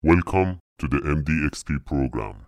Welcome to the MDXP program.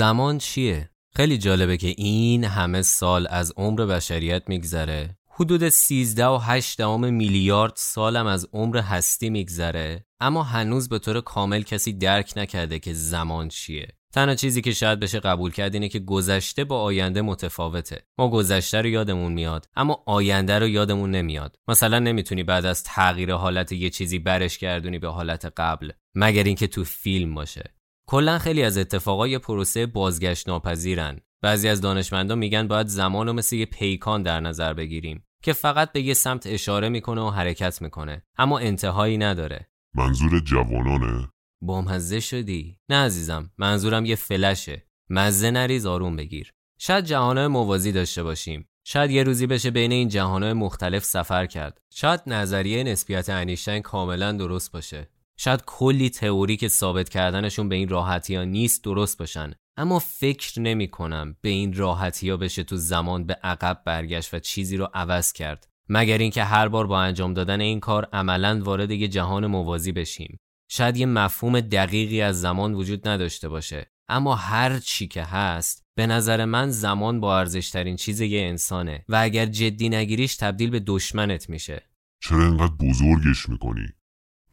زمان چیه؟ خیلی جالبه که این همه سال از عمر بشریت میگذره. حدود 13 و 8 دهم میلیارد سالم از عمر هستی میگذره. اما هنوز به طور کامل کسی درک نکرده که زمان چیه. تنها چیزی که شاید بشه قبول کرد اینه که گذشته با آینده متفاوته. ما گذشته رو یادمون میاد اما آینده رو یادمون نمیاد. مثلا نمی‌تونی بعد از تغییر حالت یه چیزی برش گردونی به حالت قبل مگر اینکه تو فیلم باشه. کلا خیلی از اتفاقای پروسه بازگشت ناپذیرن بعضی از دانشمندان میگن باید زمان رو مثل یه پیکان در نظر بگیریم که فقط به یه سمت اشاره می‌کنه و حرکت می‌کنه اما انتهایی نداره. منظور جوانانه؟ بامزه شدی. نه عزیزم منظورم یه فلشه. مزه نریز آروم بگیر. شاید جهانهای موازی داشته باشیم. شاید یه روزی بشه بین این جهانهای مختلف سفر کرد. شاید نظریه نسبیت انیشتین کاملا درست باشه. شاید کلی تئوری که ثابت کردنشون به این راحتی ها نیست درست باشن. اما فکر نمی کنم به این راحتی ها بشه تو زمان به عقب برگشت و چیزی رو عوض کرد. مگر اینکه هر بار با انجام دادن این کار عملا وارد یه جهان موازی بشیم. شاید یه مفهوم دقیقی از زمان وجود نداشته باشه. اما هر چی که هست به نظر من زمان با ارزشترین چیز یه انسانه و اگر جدی نگیریش تبدیل به دشمنت میشه. چرا اینقدر بزرگش می‌کنی؟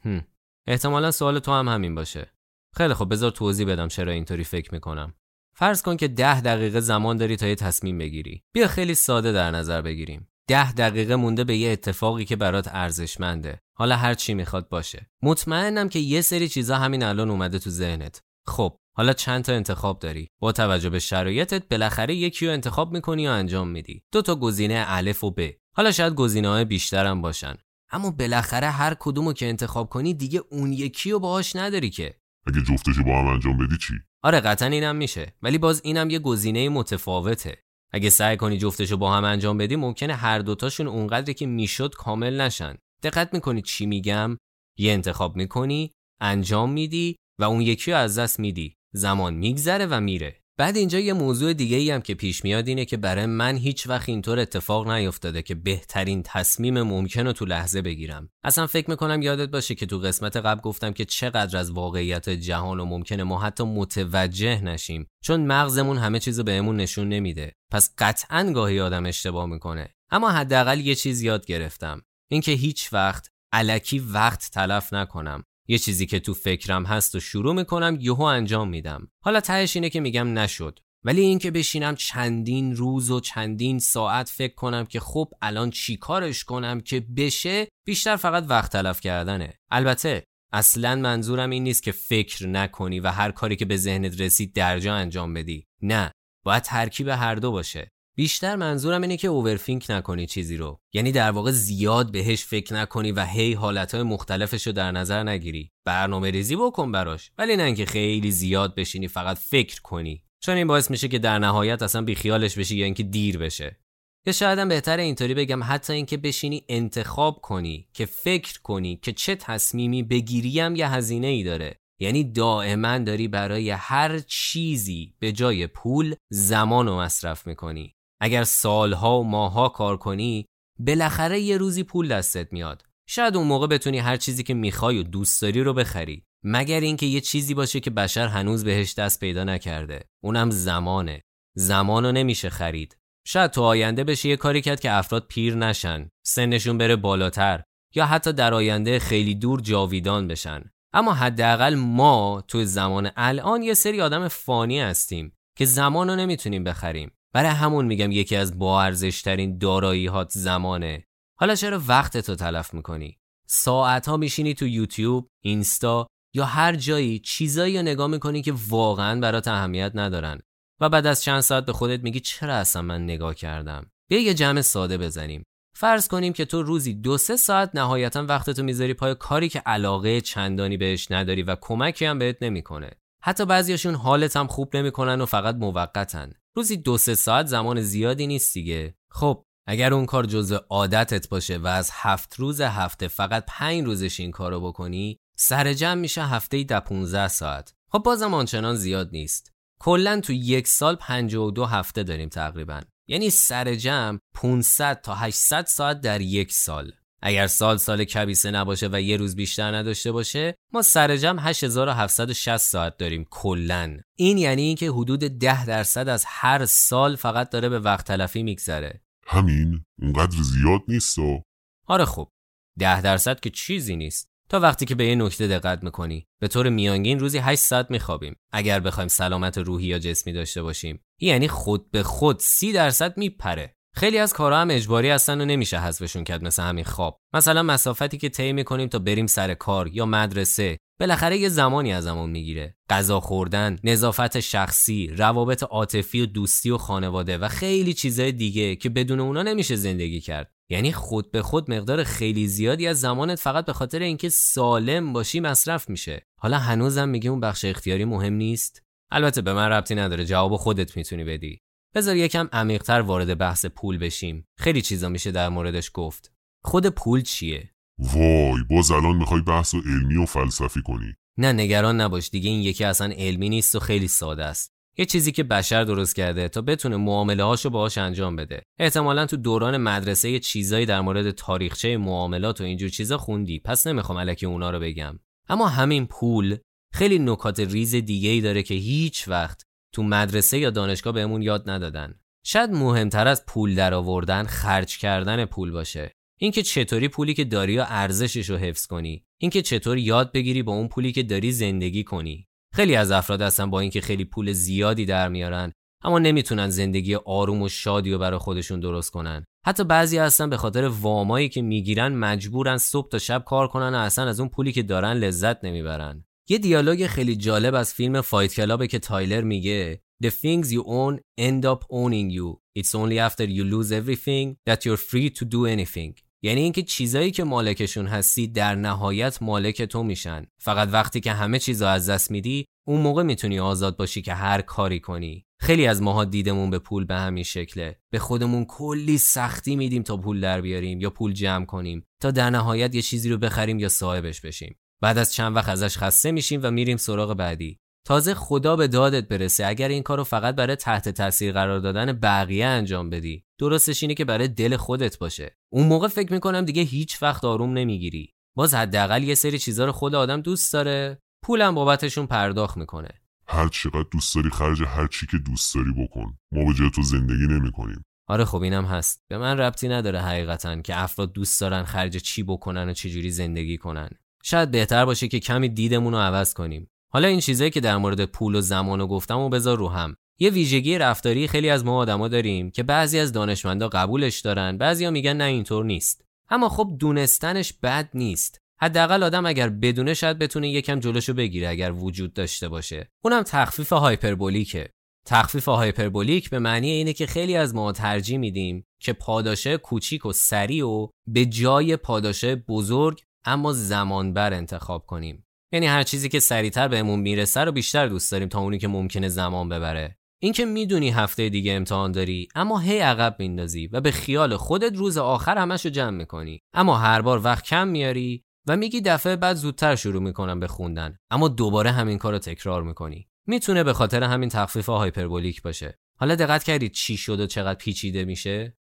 هم. احتمالا سوال تو هم همین باشه. خیلی خب بذار توضیح بدم چرا اینطوری فکر می‌کنم. فرض کن که ده دقیقه زمان داری تا یه تصمیم بگیری. بیا خیلی ساده در نظر بگیریم. ده دقیقه مونده به یه اتفاقی که برات ارزشمنده. حالا هر چی می‌خواد باشه. مطمئنم که یه سری چیزا همین الان اومده تو ذهنت. خب حالا چند تا انتخاب داری با توجه به شرایطت بالاخره یکی رو انتخاب می‌کنی یا انجام میدی دو تا گزینه الف و ب حالا شاید گزینه های بیشترم باشن اما بالاخره هر کدومو که انتخاب کنی دیگه اون یکی رو باهاش نداری که. اگه جفتشو با هم انجام بدی چی؟ آره قطعا اینم میشه. ولی باز اینم یه گزینه متفاوته. اگه سعی کنی جفتشو با هم انجام بدی ممکنه هر دوتاشون اونقدری که می‌شد کامل نشن. دقت می‌کنی چی میگم؟ یه انتخاب می‌کنی انجام میدی و اون یکی رو از دست میدی. زمان میگذره و میره. بعد اینجا یه موضوع دیگه ای هم که پیش میاد اینه که برای من هیچ وقت اینطور اتفاق نیفتاده که بهترین تصمیم ممکن رو تو لحظه بگیرم. اصلا فکر می‌کنم یادت باشه که تو قسمت قبل گفتم که چقدر از واقعیت جهان و ممکنه ما حتی متوجه نشیم چون مغزمون همه چیزو بهمون نشون نمیده. پس قطعا گاهی آدم اشتباه می‌کنه. اما حداقل یه چیز یاد گرفتم. اینکه هیچ وقت علکی وقت تلف نکنم. یه چیزی که تو فکرم هست و شروع می‌کنم یهو انجام میدم. حالا تهش اینه که میگم نشد. ولی اینکه بشینم چندین روز و چندین ساعت فکر کنم که خب الان چی کارش کنم که بشه بیشتر فقط وقت تلف کردنه. البته اصلا منظورم این نیست که فکر نکنی و هر کاری که به ذهنت رسید درجا انجام بدی. نه باید ترکیب هر دو باشه. بیشتر منظورم اینه که اوورفینک نکنی چیزی رو. یعنی در واقع زیاد بهش فکر نکنی و هی حالتهای مختلفش رو در نظر نگیری. برنامه ریزی بکن براش. ولی نه اینکه خیلی زیاد بشینی فقط فکر کنی. چون این باعث میشه که در نهایت اصلا بیخیالش بشی یا اینکه دیر بشه. یا شاید هم بهتر اینطوری بگم حتی اینکه بشینی انتخاب کنی که فکر کنی که چه تصمیمی بگیریم یه هزینه ای داره. یعنی دائما داری برای هر چیزی به جای پول زمان رو مصرف می‌کنی. اگر سالها و ماها کار کنی بالاخره یه روزی پول دستت میاد. شاید اون موقع بتونی هر چیزی که می‌خوای و دوست داری رو بخری. مگر اینکه یه چیزی باشه که بشر هنوز بهش دست پیدا نکرده. اونم زمانه. زمانو نمیشه خرید. شاید تو آینده بشه یه کاری کرد که افراد پیر نشن سنشون بره بالاتر یا حتی در آینده خیلی دور جاویدان بشن. اما حداقل ما تو زمان الان یه سری آدم فانی هستیم که زمان رو نمی‌تونیم بخریم. برای همون میگم یکی از با ارزش ترین دارایی هات زمانه. حالا چرا وقت تو تلف می‌کنی؟ ساعت ها میشینی تو یوتیوب اینستا یا هر جایی چیزایی رو نگاه می‌کنی که واقعا برات اهمیت ندارن. و بعد از چند ساعت به خودت میگی چرا اصلا من نگاه کردم؟ بیا یه جمع ساده بزنیم. فرض کنیم که تو روزی دو سه ساعت نهایتا وقتتو می‌ذاری پای کاری که علاقه چندانی بهش نداری و کمکی هم بهت نمی‌کنه. حتی بعضیاشون حالت هم خوب نمی‌کنن و فقط موقتن. روزی دو سه ساعت زمان زیادی نیست دیگه. خب اگر اون کار جزء عادتت باشه و از هفت روز هفته فقط پنج روزش این کارو بکنی سر جمع میشه هفته ده 15 ساعت. خب بازم آنچنان زیاد نیست. کلا تو یک سال 52 هفته داریم تقریبا. یعنی سر جمع 500 تا 800 ساعت در یک سال. اگر سال سال کبیسه نباشه و یه روز بیشتر نداشته باشه ما سر جمع 8760 ساعت داریم کلا. این یعنی اینکه حدود 10 درصد از هر سال فقط داره به وقت تلفی میگذره. همین اونقدر زیاد نیست و آره خب 10 درصد که چیزی نیست. تا وقتی که به یه نکته دقت می‌کنی. به طور میانگین روزی 8 ساعت میخوابیم. اگر بخوایم سلامت روحی یا جسمی داشته باشیم. یعنی خود به خود 30 درصد میپره. خیلی از کارها هم اجباری هستن و نمیشه حذفشون کرد مثل همین خواب. مثلا مسافتی که طی می‌کنیم تا بریم سر کار یا مدرسه بالاخره یه زمانی ازمون می‌گیره. غذا خوردن نظافت شخصی روابط عاطفی و دوستی و خانواده و خیلی چیزای دیگه که بدون اونا نمیشه زندگی کرد. یعنی خود به خود مقدار خیلی زیادی از زمانت فقط به خاطر اینکه سالم باشی مصرف میشه. حالا هنوزم میگه اون بخش اختیاری مهم نیست؟ البته به من ربطی نداره. جواب خودت می‌تونی بدی. بذار یکم عمیقتر وارد بحث پول بشیم. خیلی چیزا میشه در موردش گفت. خود پول چیه؟ وای باز الان می‌خوای بحث و علمی و فلسفی کنی. نه نگران نباش دیگه این یکی اصلا علمی نیست و خیلی ساده است. یه چیزی که بشر درست کرده تا بتونه معامله هاشو باهاش انجام بده. احتمالا تو دوران مدرسه یه چیزایی در مورد تاریخچه معاملات و اینجور چیزا خوندی. پس نمی‌خوام الکی اونا رو بگم. اما همین پول خیلی نکات ریز دیگه ای داره که هیچ وقت تو مدرسه یا دانشگاه بهمون یاد ندادن. شاید مهمتر از پول درآوردن خرج کردن پول باشه. اینکه چطوری پولی که داری و ارزشش رو حفظ کنی. اینکه چطور یاد بگیری با اون پولی که داری زندگی کنی. خیلی از افراد هستن با اینکه خیلی پول زیادی در میارن اما نمی‌تونن زندگی آروم و شادی رو برای خودشون درست کنن. حتی بعضی هستن به خاطر وامایی که می‌گیرن مجبورن صبح تا شب کار کنن و اصلا از اون پولی که دارن لذت نمی‌برن. یه دیالوگ خیلی جالب از فیلم Fight Club ه که تایلر میگه The things you own end up owning you. It's only after you lose everything that you're free to do anything. یعنی اینکه چیزایی که مالکشون هستی در نهایت مالک تو میشن فقط وقتی که همه چیزا از دست میدی اون موقع می‌تونی آزاد باشی که هر کاری کنی خیلی از ماها دیدمون به پول به همین شکله به خودمون کلی سختی میدیم تا پول در بیاریم یا پول جمع کنیم تا در نهایت یه چیزی رو بخریم یا صاحبش بشیم بعد از چند وقت ازش خسته میشیم و میریم سراغ بعدی. تازه خدا به دادت برسه. اگر این کارو فقط برای تحت تاثیر قرار دادن بقیه انجام بدی درستش اینه که برای دل خودت باشه. اون موقع فکر می‌کنم دیگه هیچ وقت آروم نمی‌گیری. باز حداقل یه سری چیزا رو خود آدم دوست داره. پولم بابتشون پرداخت می‌کنه. هر چقدر دوست داری خرج هر چی که دوست داری بکن. ما به جای تو زندگی نمی‌کنیم. آره خب اینم هست. به من ربطی نداره حقیقتا که افراد دوست دارن خرج چی بکنن و چجوری زندگی کنن. شاید بهتر باشه که کمی دیدمون رو عوض کنیم. حالا این چیزایی که در مورد پول و زمان و گفتم و بذار رو هم. یه ویژگی رفتاری خیلی از ما آدما داریم که بعضی از دانشمندا قبولش دارن بعضیا میگن نه اینطور نیست. اما خب دونستنش بد نیست. حداقل آدم اگر بدونه شاید بتونه یکم جلوشو بگیره اگر وجود داشته باشه. اونم تخفیف هایپربولیکه. تخفیف hyperbolic به معنی اینه که خیلی از ما ترجیح میدیم که پاداشه کوچیک و سریع و به جای پاداشه بزرگ اما زمانبر انتخاب کنیم. یعنی هر چیزی که سریعتر بهمون می‌رسه رو بیشتر دوست داریم تا اونی که ممکنه زمان ببره. اینکه می‌دونی هفته دیگه امتحان داری اما هی عقب میندازی و به خیال خودت روز آخر همش رو جمع می‌کنی. اما هر بار وقت کم میاری و میگی دفعه بعد زودتر شروع می‌کنم به خوندن اما دوباره همین کار رو تکرار می‌کنی. می‌تونه به خاطر همین تخفیف hyperbolic باشه. حالا دقت کردید چی شد و چقدر پیچیده میشه؟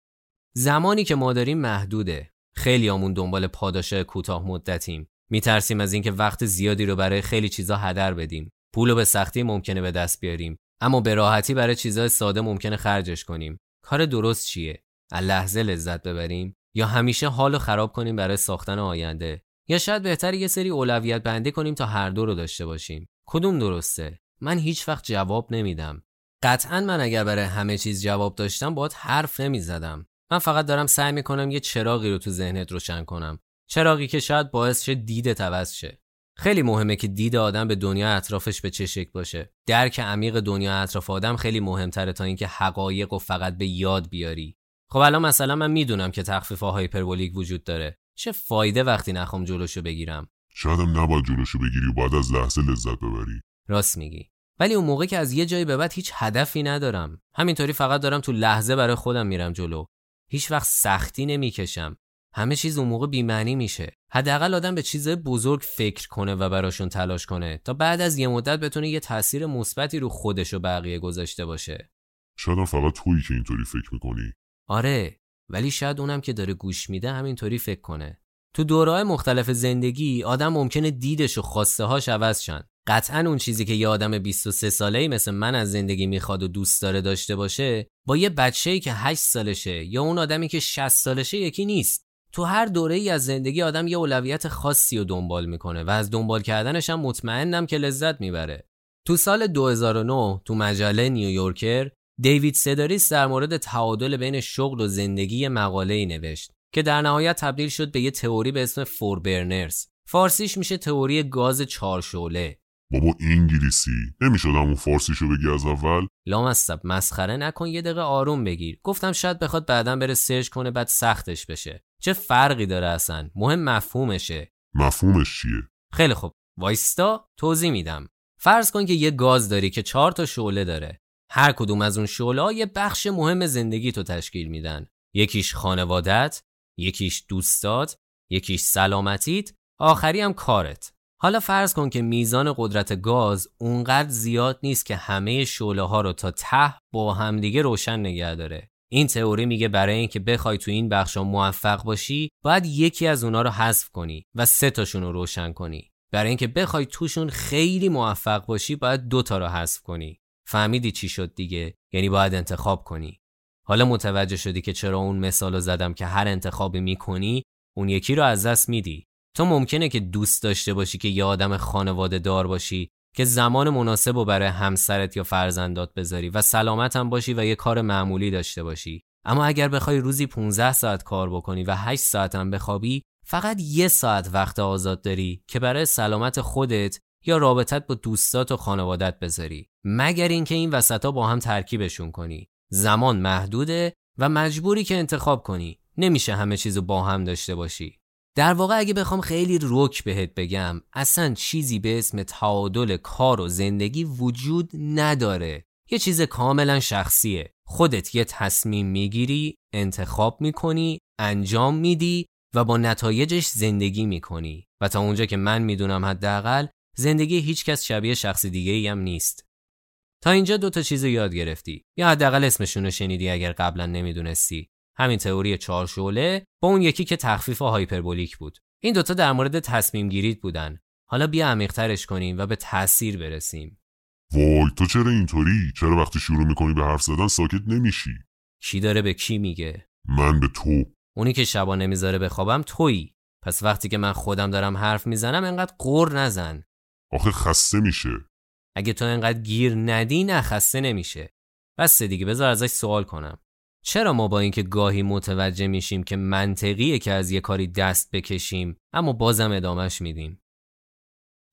زمانی که ما داریم محدوده. خیلیامون دنبال پاداش کوتاه مدتیم. میترسیم از اینکه وقت زیادی رو برای خیلی چیزا هدر بدیم. پول رو به سختی ممکنه به دست بیاریم. اما به راحتی برای چیزای ساده ممکنه خرجش کنیم. کار درست چیه؟ لحظه لذت ببریم؟ یا همیشه حال خراب کنیم برای ساختن آینده؟ یا شاید بهتر یه سری اولویت بندی کنیم تا هر دو رو داشته باشیم؟ کدوم درسته؟ من هیچ وقت جواب نمیدم. قطعا من اگر برای همه چیز جواب داشتم باید حرف نمی‌زدم. من فقط دارم سعی می‌کنم یه چراغی رو تو ذهنت روشن کنم. چراغی که شاید باعث شه دید عوض شه. خیلی مهمه که دید آدم به دنیا اطرافش به چه شکل باشه. درک عمیق دنیا اطراف آدم خیلی مهمتره تا اینکه حقایق و فقط به یاد بیاری. خب الان مثلا من می‌دونم که تخفیف هایپربولیک وجود داره. چه فایده وقتی نخوام جلوشو بگیرم؟ شایدم نباید جلوشو بگیری و بعد از لحظه لذت ببری. راست میگی. ولی اون موقع که از یه جایی به بعد هیچ هدفی ندارم. همینطوری فقط دارم تو لحظه برای خودم میرم جلو. هیچ وقت سختی نمی‌کشم. همه چیز اون موقع بیمعنی میشه. حداقل آدم به چیز بزرگ فکر کنه و براشون تلاش کنه تا بعد از یه مدت بتونه یه تاثیر مثبتی رو خودش و بقیه گذاشته باشه. شاید فقط تویی که اینطوری فکر می‌کنی. آره ولی شاید اونم که داره گوش میده همینطوری فکر کنه. تو دورهای مختلف زندگی آدم ممکنه دیدش و خواسته هاش عوض شن. قطعا اون چیزی که یه آدم 23 ساله مثل من از زندگی می‌خواد و دوست داره داشته باشه با یه بچه‌ای که 8 سالشه یا اون آدمی که 60 سالشه یکی نیست. تو هر دوره ای از زندگی آدم یه اولویت خاصی رو دنبال می‌کنه و از دنبال کردنش هم مطمئنم که لذت می‌بره. تو سال 2009 تو مجله نیویورکر دیوید سداریس در مورد تعادل بین شغل و زندگی مقاله ای نوشت که در نهایت تبدیل شد به یه تئوری به اسم فور برنرز فارسیش میشه تئوری گاز چارشعله. بابا انگلیسی. نمی‌شد همون فارسیشو بگی از اول؟ لامصب مسخره نکن یه دقیقه آروم بگیر. گفتم شاید بخواد بعدا بره سرچ کنه بعد سختش بشه. چه فرقی داره اصلا؟ مهم مفهومشه. مفهومش چیه؟ خیلی خوب. وایستا توضیح میدم. فرض کن که یه گاز داری که چهار تا شعله داره. هر کدوم از اون شعله یه بخش مهم زندگی تو تشکیل میدن. یکیش خانوادت یکیش دوستات یکیش سلامتیت آخری هم کارت. حالا فرض کن که میزان قدرت گاز اونقدر زیاد نیست که همه شعله ها رو تا ته با همدیگه روشن نگه داره. این تئوری میگه برای اینکه بخوای تو این بخش موفق باشی باید یکی از اونا رو حذف کنی و سه تاشون رو روشن کنی. برای اینکه بخوای توشون خیلی موفق باشی باید دو تا رو حذف کنی. فهمیدی چی شد دیگه؟ یعنی باید انتخاب کنی. حالا متوجه شدی که چرا اون مثال زدم که هر انتخابی می‌کنی اون یکی رو از دست میدی. تو ممکنه که دوست داشته باشی که یه آدم خانواده دار باشی که زمان مناسب و برای همسرت یا فرزندات بذاری و سلامت هم باشی و یه کار معمولی داشته باشی. اما اگر بخوای روزی 15 ساعت کار بکنی و 8 ساعت هم بخوابی فقط یه ساعت وقت آزاد داری که برای سلامت خودت یا رابطت با دوستات و خانوادت بذاری. مگر اینکه این وسطا با هم ترکیبشون کنی. زمان محدوده و مجبوری که انتخاب کنی. نمیشه همه چیزو با هم داشته باشی. در واقع اگه بخوام خیلی رک بهت بگم اصلا چیزی به اسم تعادل کار و زندگی وجود نداره. یه چیز کاملا شخصیه. خودت یه تصمیم می‌گیری انتخاب می‌کنی انجام میدی و با نتایجش زندگی می‌کنی. و تا اونجا که من می‌دونم حداقل زندگی هیچکس شبیه شخص دیگه ای هم نیست. تا اینجا دو تا چیز یاد گرفتی. یا حداقل اسمشون رو شنیدی اگر قبلا نمی‌دونستی. همین تئوری چهار شعله با اون یکی که تخفیف هایپربولیک بود. این دوتا در مورد تصمیم گیریت بودن. حالا بیا عمیقترش کنیم و به تاثیر برسیم. وای تو چرا اینطوری؟ چرا وقتی شروع می‌کنی به حرف زدن ساکت نمیشی؟ کی داره به کی میگه؟ من به تو. اونی که شبا نمی‌ذاره بخوابم تویی. پس وقتی که من خودم دارم حرف می‌زنم انقدر قور نزن. آخه خسته میشه. اگه تو انقدر گیر ندی نه خسته نمیشه. بس دیگه بذار ازش سوال کنم. چرا ما با اینکه گاهی متوجه میشیم که منطقیه که از یه کاری دست بکشیم اما بازم ادامهش میدیم؟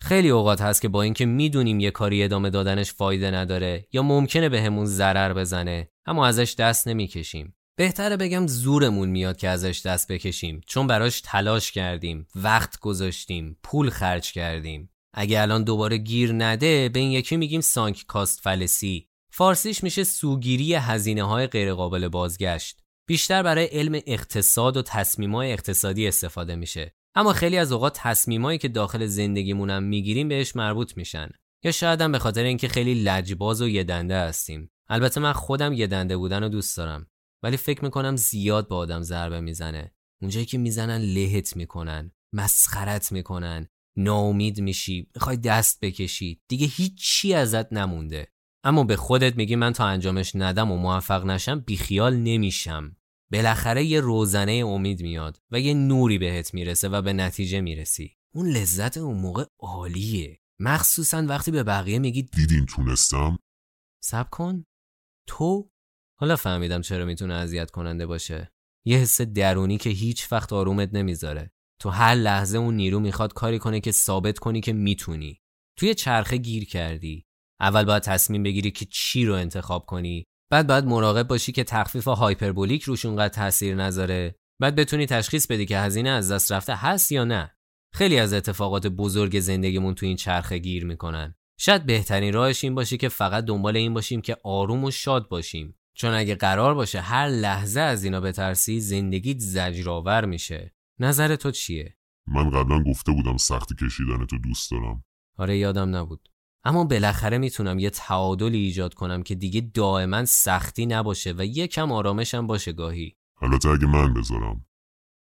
خیلی اوقات هست که با اینکه می‌دونیم یه کاری ادامه دادنش فایده نداره یا ممکنه بهمون به ضرر بزنه اما ازش دست نمی‌کشیم. بهتره بگم زورمون میاد که ازش دست بکشیم چون براش تلاش کردیم وقت گذاشتیم پول خرج کردیم. اگه الان دوباره گیر نده به این یکی میگیم سانک کاست فلسی. فارسیش میشه سوگیری هزینه های غیرقابل بازگشت. بیشتر برای علم اقتصاد و تصمیمای اقتصادی استفاده میشه. اما خیلی از اوقات تصمیمایی که داخل زندگیمونم می‌گیریم بهش مربوط میشن. یا شاید هم به خاطر اینکه خیلی لجباز و یدنده هستیم. البته من خودم یدنده بودن رو دوست دارم. ولی فکر می‌کنم زیاد با آدم ضربه می‌زنه. اونجایی که می‌زنن لهت می‌کنن مسخرت می‌کنن. ناامید میشی می‌خوای دست بکشی. دیگه هیچی ازت نمونده. اما به خودت میگی من تا انجامش ندم و موفق نشم بیخیال نمیشم. بالاخره یه روزنه امید میاد و یه نوری بهت می‌رسه و به نتیجه می‌رسی. اون لذت اون موقع عالیه. مخصوصا وقتی به بقیه میگی دیدین تونستم؟ سب کن. تو؟ حالا فهمیدم چرا می‌تونه اذیت کننده باشه. یه حس درونی که هیچ وقت آرومت نمی‌ذاره. تو هر لحظه اون نیرو می‌خواد کاری کنه که ثابت کنی که می‌تونی. توی چرخه گیر کردی. اول باید تصمیم بگیری که چی رو انتخاب کنی. بعد باید مراقب باشی که تخفیف هایپربولیک روش اونقدر تاثیر نذاره. بعد بتونی تشخیص بدی که هزینه از دست رفته هست یا نه. خیلی از اتفاقات بزرگ زندگیمون تو این چرخه گیر می‌کنن. شاید بهترین راهش این باشه که فقط دنبال این باشیم که آروم و شاد باشیم. چون اگه قرار باشه هر لحظه از اینا بترسی زندگیت زجرآور میشه. نظر تو چیه؟ من قبلا گفته بودم سختی کشیدن تو دوست دارم. آره یادم نبود. اما بالاخره می‌تونم یه تعادلی ایجاد کنم که دیگه دائما سختی نباشه و یکم آرامشم باشه گاهی. البته اگه من بذارم.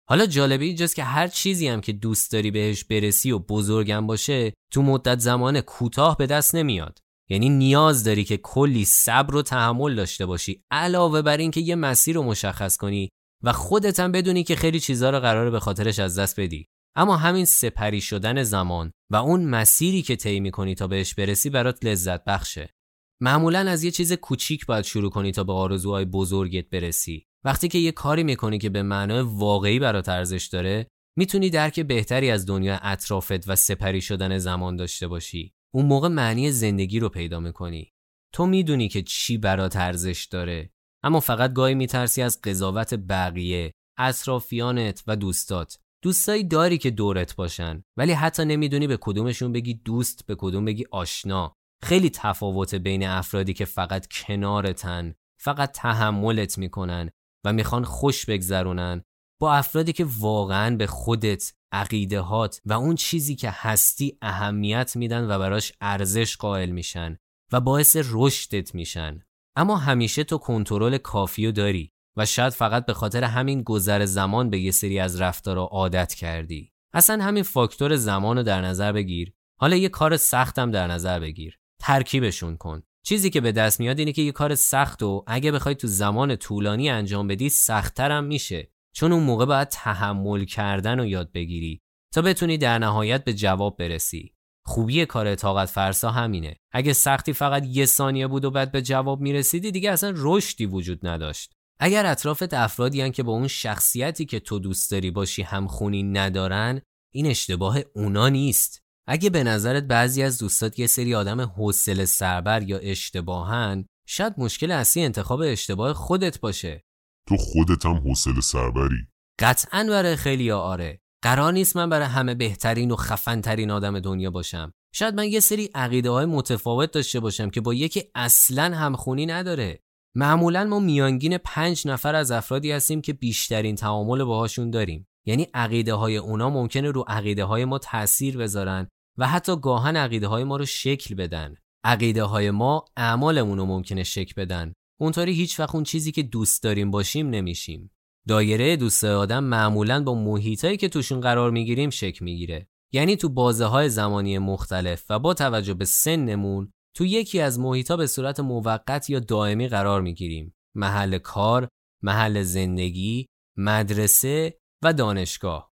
حالا جالبه اینجاست که هر چیزی هم که دوست داری بهش برسی و بزرگم باشه تو مدت زمان کوتاه به دست نمیاد. یعنی نیاز داری که کلی صبر و تحمل داشته باشی علاوه بر اینکه یه مسیر رو مشخص کنی و خودت هم بدونی که خیلی چیزها رو قراره به خاطرش از دست بدی. اما همین سپری شدن زمان و اون مسیری که طی می‌کنی تا بهش برسی برات لذت بخشه. معمولا از یه چیز کوچیک باید شروع کنی تا به آرزوهای بزرگت برسی. وقتی که یه کاری می‌کنی که به معنای واقعی برات ارزش داره می‌تونی درک بهتری از دنیا اطرافت و سپری شدن زمان داشته باشی. اون موقع معنی زندگی رو پیدا می‌کنی. تو می‌دونی که چی برات ارزش داره. اما فقط گاهی میترسی از قضاوت بقیه اطرافیانت و دوستات. دوستایی داری که دورت باشن ولی حتی نمی‌دونی به کدومشون بگی دوست به کدوم بگی آشنا. خیلی تفاوت بین افرادی که فقط کنارتن فقط تحملت می‌کنن و می‌خوان خوش بگذرونن با افرادی که واقعا به خودت عقیدهات و اون چیزی که هستی اهمیت میدن و براش ارزش قائل میشن و باعث رشدت میشن. اما همیشه تو کنترل کافی رو داری. و شاید فقط به خاطر همین گذر زمان به یه سری از رفتارا عادت کردی. اصلا همین فاکتور زمان رو در نظر بگیر. حالا یه کار سختم در نظر بگیر. ترکیبشون کن. چیزی که به دست میاد اینه که یه کار سخت و اگه بخوای تو زمان طولانی انجام بدی سختترم میشه. چون اون موقع باید تحمل کردن رو یاد بگیری تا بتونی در نهایت به جواب برسی. خوبی کار طاقت فرسا همینه. اگه سختی فقط یه ثانیه بود و بعد به جواب می‌رسیدی دیگه اصلا رشدی وجود نداشت. اگر اطرافت افرادی هن که با اون شخصیتی که تو دوست داری باشی همخونی ندارن این اشتباه اونا نیست. اگه به نظرت بعضی از دوستات یه سری آدم حوصله سربر یا اشتباهن شاید مشکل اصلی انتخاب اشتباه خودت باشه. تو خودت هم حوصله سربری. قطعا برای خیلی آره. قرار نیست من برای همه بهترین و خفنترین آدم دنیا باشم. شاید من یه سری عقیده های متفاوت داشته باشم که با یکی اصلا همخونی نداره. معمولا ما میانگین پنج نفر از افرادی هستیم که بیشترین تعامل باهاشون داریم. یعنی عقیده های اونا ممکنه رو عقیده های ما تاثیر بذارن و حتی گاهن عقیده های ما رو شکل بدن. عقیده های ما اعمالمون رو ممکنه شکل بدن. اونطوری هیچ وقت اون چیزی که دوست داریم باشیم نمیشیم. دایره دوست آدم معمولا با محیطایی که توشون قرار می‌گیریم شکل می‌گیره. یعنی تو بازه های زمانی مختلف و با توجه به سنمون تو یکی از محیطا به صورت موقت یا دائمی قرار می‌گیریم. محل کار، محل زندگی، مدرسه و دانشگاه.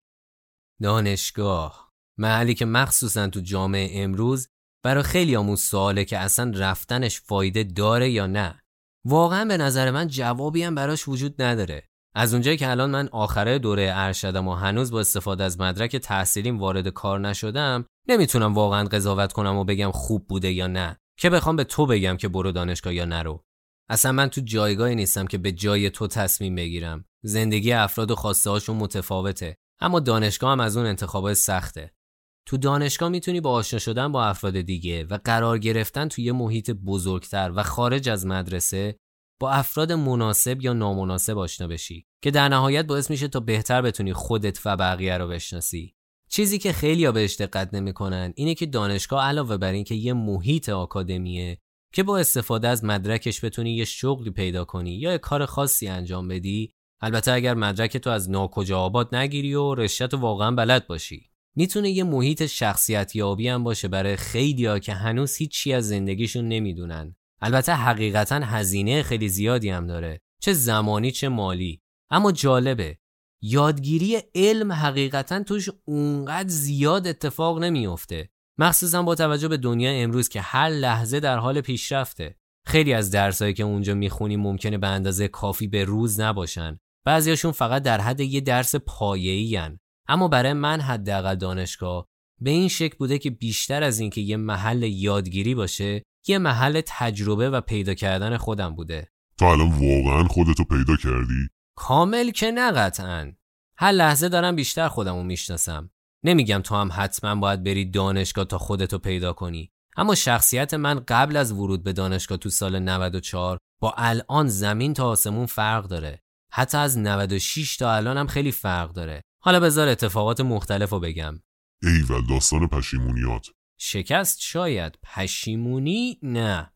دانشگاه. محلی که مخصوصا تو جامعه امروز برای خیلی همون سواله که اصلا رفتنش فایده داره یا نه. واقعا به نظر من جوابی هم براش وجود نداره. از اونجایی که الان من آخره دوره ارشدم و هنوز با استفاده از مدرک تحصیلیم وارد کار نشدم نمی‌تونم واقعا قضاوت کنم و بگم خوب بوده یا نه. که بخوام به تو بگم که برو دانشگاه یا نرو. اصلا من تو جایگاهی نیستم که به جای تو تصمیم بگیرم. زندگی افراد و خواسته هاشون متفاوته اما دانشگاه هم از اون انتخابات سخته. تو دانشگاه می‌تونی با آشنا شدن با افراد دیگه و قرار گرفتن توی یه محیط بزرگتر و خارج از مدرسه با افراد مناسب یا نامناسب آشنا بشی که در نهایت باعث میشه تا بهتر بتونی خودت و بقیه رو بشناسی. چیزی که خیلی بهش دقت نمی‌کنن اینه که دانشگاه علاوه بر اینکه یه محیط آکادمیه که با استفاده از مدرکش بتونی یه شغلی پیدا کنی یا یه کار خاصی انجام بدی البته اگر مدرک تو از ناکجا آباد نگیری و رشته واقعا بلد باشی. می‌تونه یه محیط شخصیت یابی هم باشه برای خیلیا که هنوز هیچی از زندگیشون نمی‌دونن. البته حقیقتا هزینه خیلی زیادی هم داره چه زمانی چه مالی. اما جالبه یادگیری علم حقیقتا توش اونقدر زیاد اتفاق نمیافته. مخصوصا با توجه به دنیا امروز که هر لحظه در حال پیشرفته. خیلی از درسایی که اونجا می‌خونی ممکنه به اندازه کافی به روز نباشن. بعضیاشون فقط در حد یه درس پایه‌ای اما برای من حداقل دانشگاه به این شکل بوده که بیشتر از اینکه یه محل یادگیری باشه یه محل تجربه و پیدا کردن خودم بوده. تو الان واقعا خودتو پیدا کردی؟ کامل که نه قطعا. هر لحظه دارم بیشتر خودمو می‌شناسم. نمیگم تو هم حتما باید بری دانشگاه تا خودتو پیدا کنی. اما شخصیت من قبل از ورود به دانشگاه تو سال 94 با الان زمین تا آسمون فرق داره. حتی از 96 تا الان هم خیلی فرق داره. حالا بذار اتفاقات مختلف رو بگم. ایول داستان پشیمونیات. شکست؟ شاید. پشیمونی؟ نه.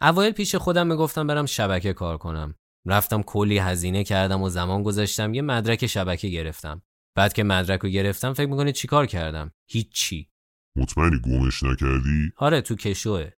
اوایل پیش خودم می‌گفتم برم شبکه کار کنم. رفتم کلی هزینه کردم و زمان گذاشتم یه مدرک شبکه گرفتم. بعد که مدرک رو گرفتم فکر می‌کنی چیکار کردم؟ هیچی. مطمئنی گمش نکردی؟ آره تو کشوه.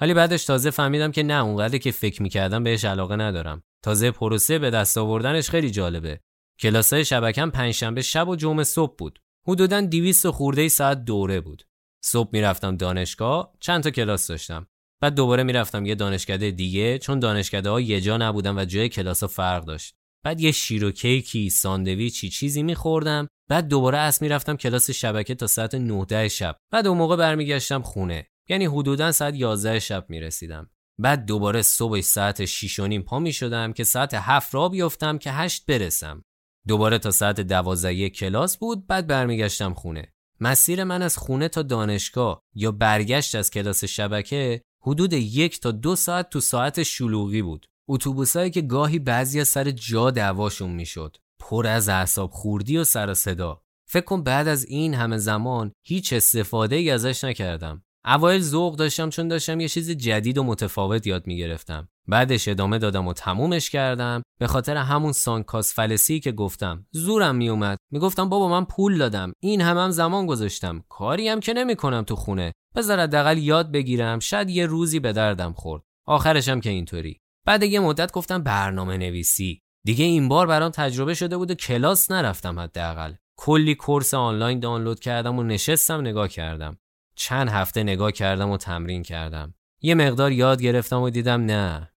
ولی بعدش تازه فهمیدم که نه اونقدر که فکر می‌کردم بهش علاقه ندارم. تازه پروسه به دست آوردنش خیلی جالبه. کلاسای شبکم پنجشنبه شب و جمعه صبح بود. حدودا 200 خورده ساعت دوره بود. صبح می‌رفتم دانشگاه چند تا کلاس داشتم. بعد دوباره می‌رفتم یه دانشکده دیگه چون دانشکده ها یه جا نبودن و جای کلاس ها فرق داشت. بعد یه شیر و کیکی ساندویچی چیزی میخوردم. بعد دوباره اس می‌رفتم کلاس شبکه تا ساعت 9 شب. بعد اون موقع برمیگشتم خونه. یعنی حدودا ساعت 11 شب می‌رسیدم. بعد دوباره صبح ساعت 6 و نیم پا می شدم که ساعت 7 را بیفتم که 8 برسم. دوباره تا ساعت 12 کلاس بود بعد برمیگشتم خونه. مسیر من از خونه تا دانشگاه یا برگشت از کلاس شبکه حدود یک تا دو ساعت تو ساعت شلوغی بود. اتوبوسایی که گاهی بعضی سر جا دعواشون می‌شد. پر از اعصاب خوردی و سر صدا. فکر کن بعد از این همه زمان هیچ استفاده ای ازش نکردم. اوایل ذوق داشتم چون داشتم یه چیز جدید و متفاوت یاد می‌گرفتم. بعدش ادامه دادم و تمومش کردم. به خاطر همون سانکاس فلسی که گفتم. زورم میومد می‌گفتم بابا من پول دادم. این همم هم زمان گذاشتم. کاری هم که نمی‌کنم تو خونه. بذار حداقل یاد بگیرم شاید یه روزی به دردم خورد. آخرشم که اینطوری. بعد یه مدت گفتم برنامه نویسی دیگه این بار برام تجربه شده بود و کلاس نرفتم حداقل. کلی کورس آنلاین دانلود کردم و نشستم نگاه کردم. چند هفته نگاه کردم و تمرین کردم. یه مقدار یاد گرفتم و دیدم نه.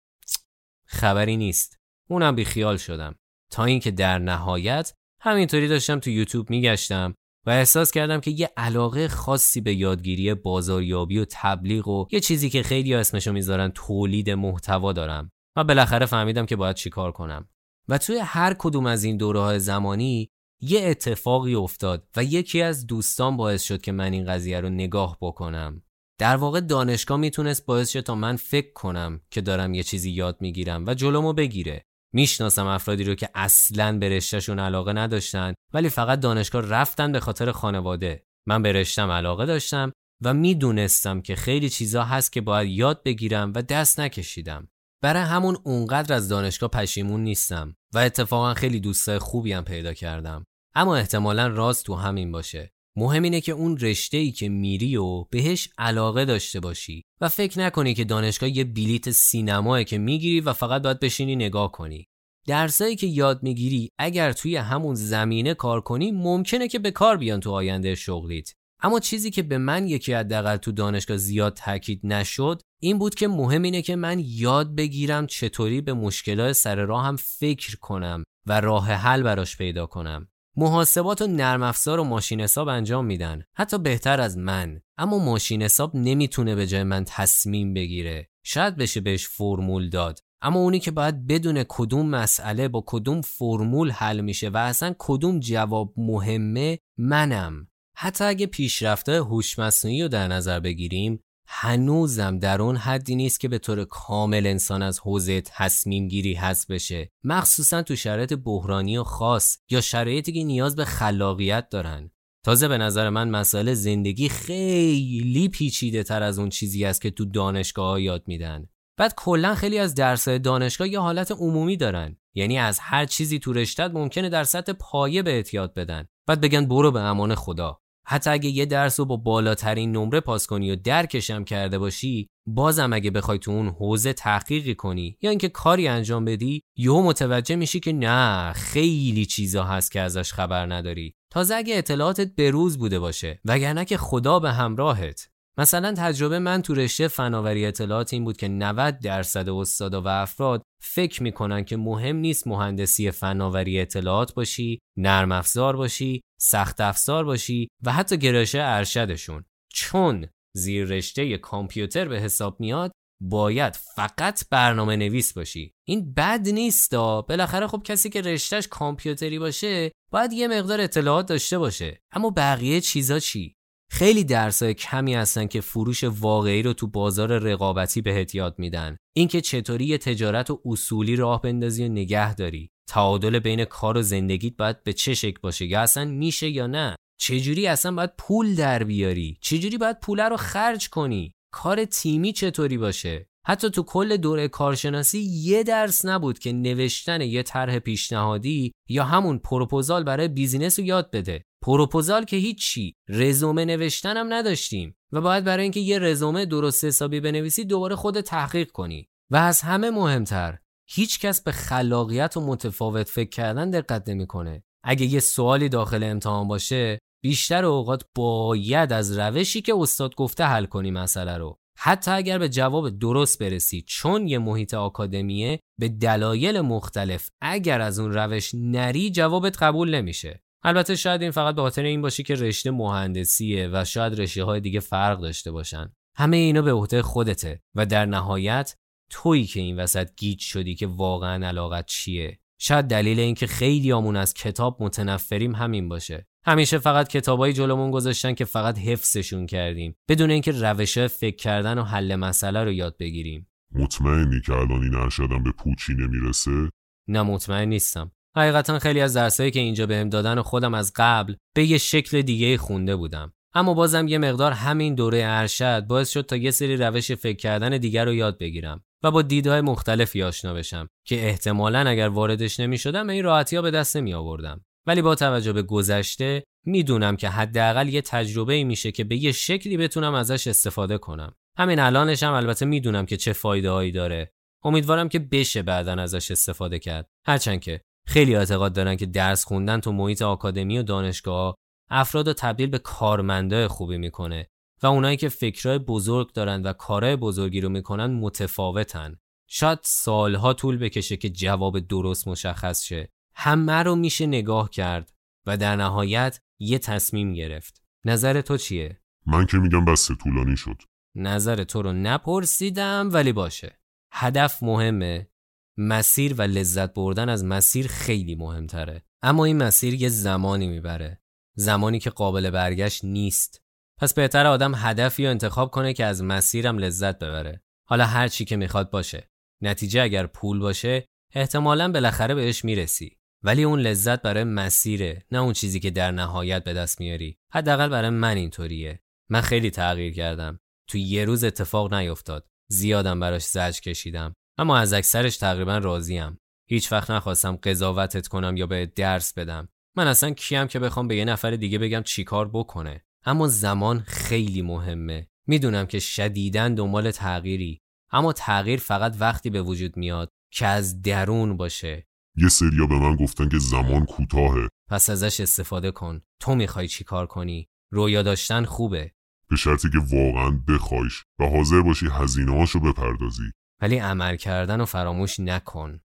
خبری نیست. اونم بی خیال شدم. تا اینکه در نهایت همینطوری داشتم تو یوتیوب میگشتم. و احساس کردم که یه علاقه خاصی به یادگیری بازاریابی و تبلیغ و یه چیزی که خیلی اسمشو می‌ذارن تولید محتوا دارم. و بالاخره فهمیدم که باید چیکار کنم. و توی هر کدوم از این دوره های زمانی یه اتفاقی افتاد و یکی از دوستان باعث شد که من این قضیه رو نگاه بکنم. در واقع دانشگاه می‌تونست باعث شه تا من فکر کنم که دارم یه چیزی یاد می‌گیرم و جلومو بگیره. می‌شناسم افرادی رو که اصلا به رشتهشون علاقه نداشتن ولی فقط دانشگاه رفتن به خاطر خانواده. من به رشتم علاقه داشتم و می‌دونستم که خیلی چیزا هست که باید یاد بگیرم و دست نکشیدم. برای همون اونقدر از دانشگاه پشیمون نیستم و اتفاقا خیلی دوستای خوبی هم پیدا کردم. اما احتمالا راز تو همین باشه. مهم اینه که اون رشته ای که میری و بهش علاقه داشته باشی و فکر نکنی که دانشگاه یه بلیت سینماه که می‌گیری و فقط باید بشینی نگاه کنی. درسایی که یاد می‌گیری اگر توی همون زمینه کار کنی ممکنه که به کار بیان تو آینده شغلیت. اما چیزی که به من یکی حداقل تو دانشگاه زیاد تاکید نشد این بود که مهم اینه که من یاد بگیرم چطوری به مشکلات سر راهم فکر کنم و راه حل براش پیدا کنم. محاسبات و نرم افزار و ماشین حساب انجام میدن. حتی بهتر از من. اما ماشین حساب نمی‌تونه به جای من تصمیم بگیره. شاید بشه بهش فرمول داد. اما اونی که باید بدون کدوم مسئله با کدوم فرمول حل میشه و اصلا کدوم جواب مهمه منم. حتی اگه پیشرفته هوش مصنوعی رو در نظر بگیریم هنوزم در اون حدی نیست که به طور کامل انسان از حوزه تصمیم گیری حذف بشه. مخصوصا تو شرایط بحرانی و خاص یا شرایطی که نیاز به خلاقیت دارن. تازه به نظر من مسائل زندگی خیلی پیچیده تر از اون چیزی است که تو دانشگاه ها یاد میدن. بعد کلا خیلی از درس دانشگاه یه حالت عمومی دارن. یعنی از هر چیزی تو رشتت ممکنه در سطح پایه به یاد بدن. بعد بگن برو به امان خدا. حتی اگه یه درس رو با بالاترین نمره پاس کنی و درکشم کرده باشی بازم اگه بخوای تو اون حوزه تحقیقی کنی یا اینکه کاری انجام بدی یهو متوجه میشی که نه خیلی چیزا هست که ازش خبر نداری. تازه اگه اطلاعاتت بروز بوده باشه وگرنه که خدا به همراهت. مثلا تجربه من تو رشته فناوری اطلاعات این بود که 90 درصد استادا و افراد فکر می‌کنن که مهم نیست مهندسی فناوری اطلاعات باشی، نرم افزار باشی، سخت افزار باشی و حتی گرایش ارشدشون. چون زیر رشته کامپیوتر به حساب میاد باید فقط برنامه نویس باشی. این بد نیست بالاخره خب کسی که رشتهش کامپیوتری باشه باید یه مقدار اطلاعات داشته باشه. اما بقیه چیزا چی؟ خیلی درسای کمی هستن که فروش واقعی رو تو بازار رقابتی بهت یاد میدن. اینکه چطوری یه تجارت و اصولی راه بندازی و نگه داری. تعادل بین کار و زندگیت باید به چه شکل باشه؟ یا اصلا میشه یا نه؟ چجوری اصلا باید پول در بیاری؟ چجوری باید پول رو خرج کنی؟ کار تیمی چطوری باشه؟ حتی تو کل دوره کارشناسی یه درس نبود که نوشتن یه طرح پیشنهادی یا همون پروپوزال برای business رو یاد بده. پروپوزال که هیچی رزومه نوشتن هم نداشتیم و باید برای اینکه یه رزومه درست حسابی بنویسی دوباره خود تحقیق کنی و از همه مهمتر هیچ کس به خلاقیت و متفاوت فکر کردن دقت نمی‌کنه. اگه یه سوالی داخل امتحان باشه بیشتر اوقات باید از روشی که استاد گفته حل کنی مسئله رو. حتی اگر به جواب درست برسی چون یه محیط آکادمیه به دلایل مختلف اگر از اون روش نری جوابت قبول نمیشه. البته شاید این فقط به خاطر این باشه که رشته مهندسیه و شاید رشته های دیگه فرق داشته باشن. همه اینا به عهده خودته و در نهایت تویی که این وسط گیج شدی که واقعا علاقت چیه؟ شاید دلیل اینکه خیلی آمون از کتاب متنفریم همین باشه. همیشه فقط کتابایی جلومون گذاشتن که فقط حفظشون کردیم بدون اینکه روش فکر کردن و حل مسئله رو یاد بگیریم. مطمئنی که الان این ارشدم به پوچی نمی‌رسه؟ نه مطمئن نیستم. حقیقتا خیلی از درسایی که اینجا بهم دادن و خودم از قبل به یه شکل دیگه خونده بودم. اما بازم یه مقدار همین دوره ارشد باعث شد تا یه سری روش فکر کردن دیگر رو یاد بگیرم و با دیدهای مختلفی آشنا بشم که احتمالا اگر واردش نمی شدم این راحتی ها به دست نمی آوردم ولی با توجه به گذشته می‌دونم که حداقل یه تجربه ای میشه که به یه شکلی بتونم ازش استفاده کنم. همین الانش هم البته می‌دونم که چه فایده هایی داره. امیدوارم که بشه بعدا ازش استفاده کرد. هرچند که خیلی اعتقاد دارن که درس خوندن تو محیط آکادمی و دانشگاه افراد رو تبدیل به کارمندای خوبی می‌کنه و اونایی که فکرهای بزرگ دارن و کارهای بزرگی رو می‌کنن متفاوتن. شاید سالها طول بکشه که جواب درست مشخص شه. همه رو میشه نگاه کرد و در نهایت یه تصمیم گرفت. نظر تو چیه؟ من که میگم بس طولانی شد. نظر تو رو نپرسیدم ولی باشه. هدف مهمه. مسیر و لذت بردن از مسیر خیلی مهمتره. اما این مسیر یه زمانی می‌بره. زمانی که قابل برگشت نیست. پس بهتر آدم هدفی رو انتخاب کنه که از مسیرم لذت ببره. حالا هر چی که می‌خواد باشه. نتیجه اگر پول باشه احتمالا بالاخره بهش می‌رسی. ولی اون لذت برای مسیره نه اون چیزی که در نهایت به دست میاری. حداقل برای من اینطوریه. من خیلی تغییر کردم. تو یه روز اتفاق نیفتاد. زیادم براش زج کشیدم. اما از اکثرش تقریبا راضیم. هیچ وقت نخواستم قضاوتت کنم یا به درس بدم. من اصلا کیم که بخوام به یه نفر دیگه بگم چیکار بکنه. اما زمان خیلی مهمه. می‌دونم که شدیداً دنبال تغییری. اما تغییر فقط وقتی به وجود میاد که از درون باشه. یه سریا به من گفتن که زمان کوتاهه. پس ازش استفاده کن. تو می‌خوای چی کار کنی؟ رویا داشتن خوبه. به شرطی که واقعا بخوایش و حاضر باشی هزینه هاشو بپردازی. ولی عمل کردن و فراموش نکن.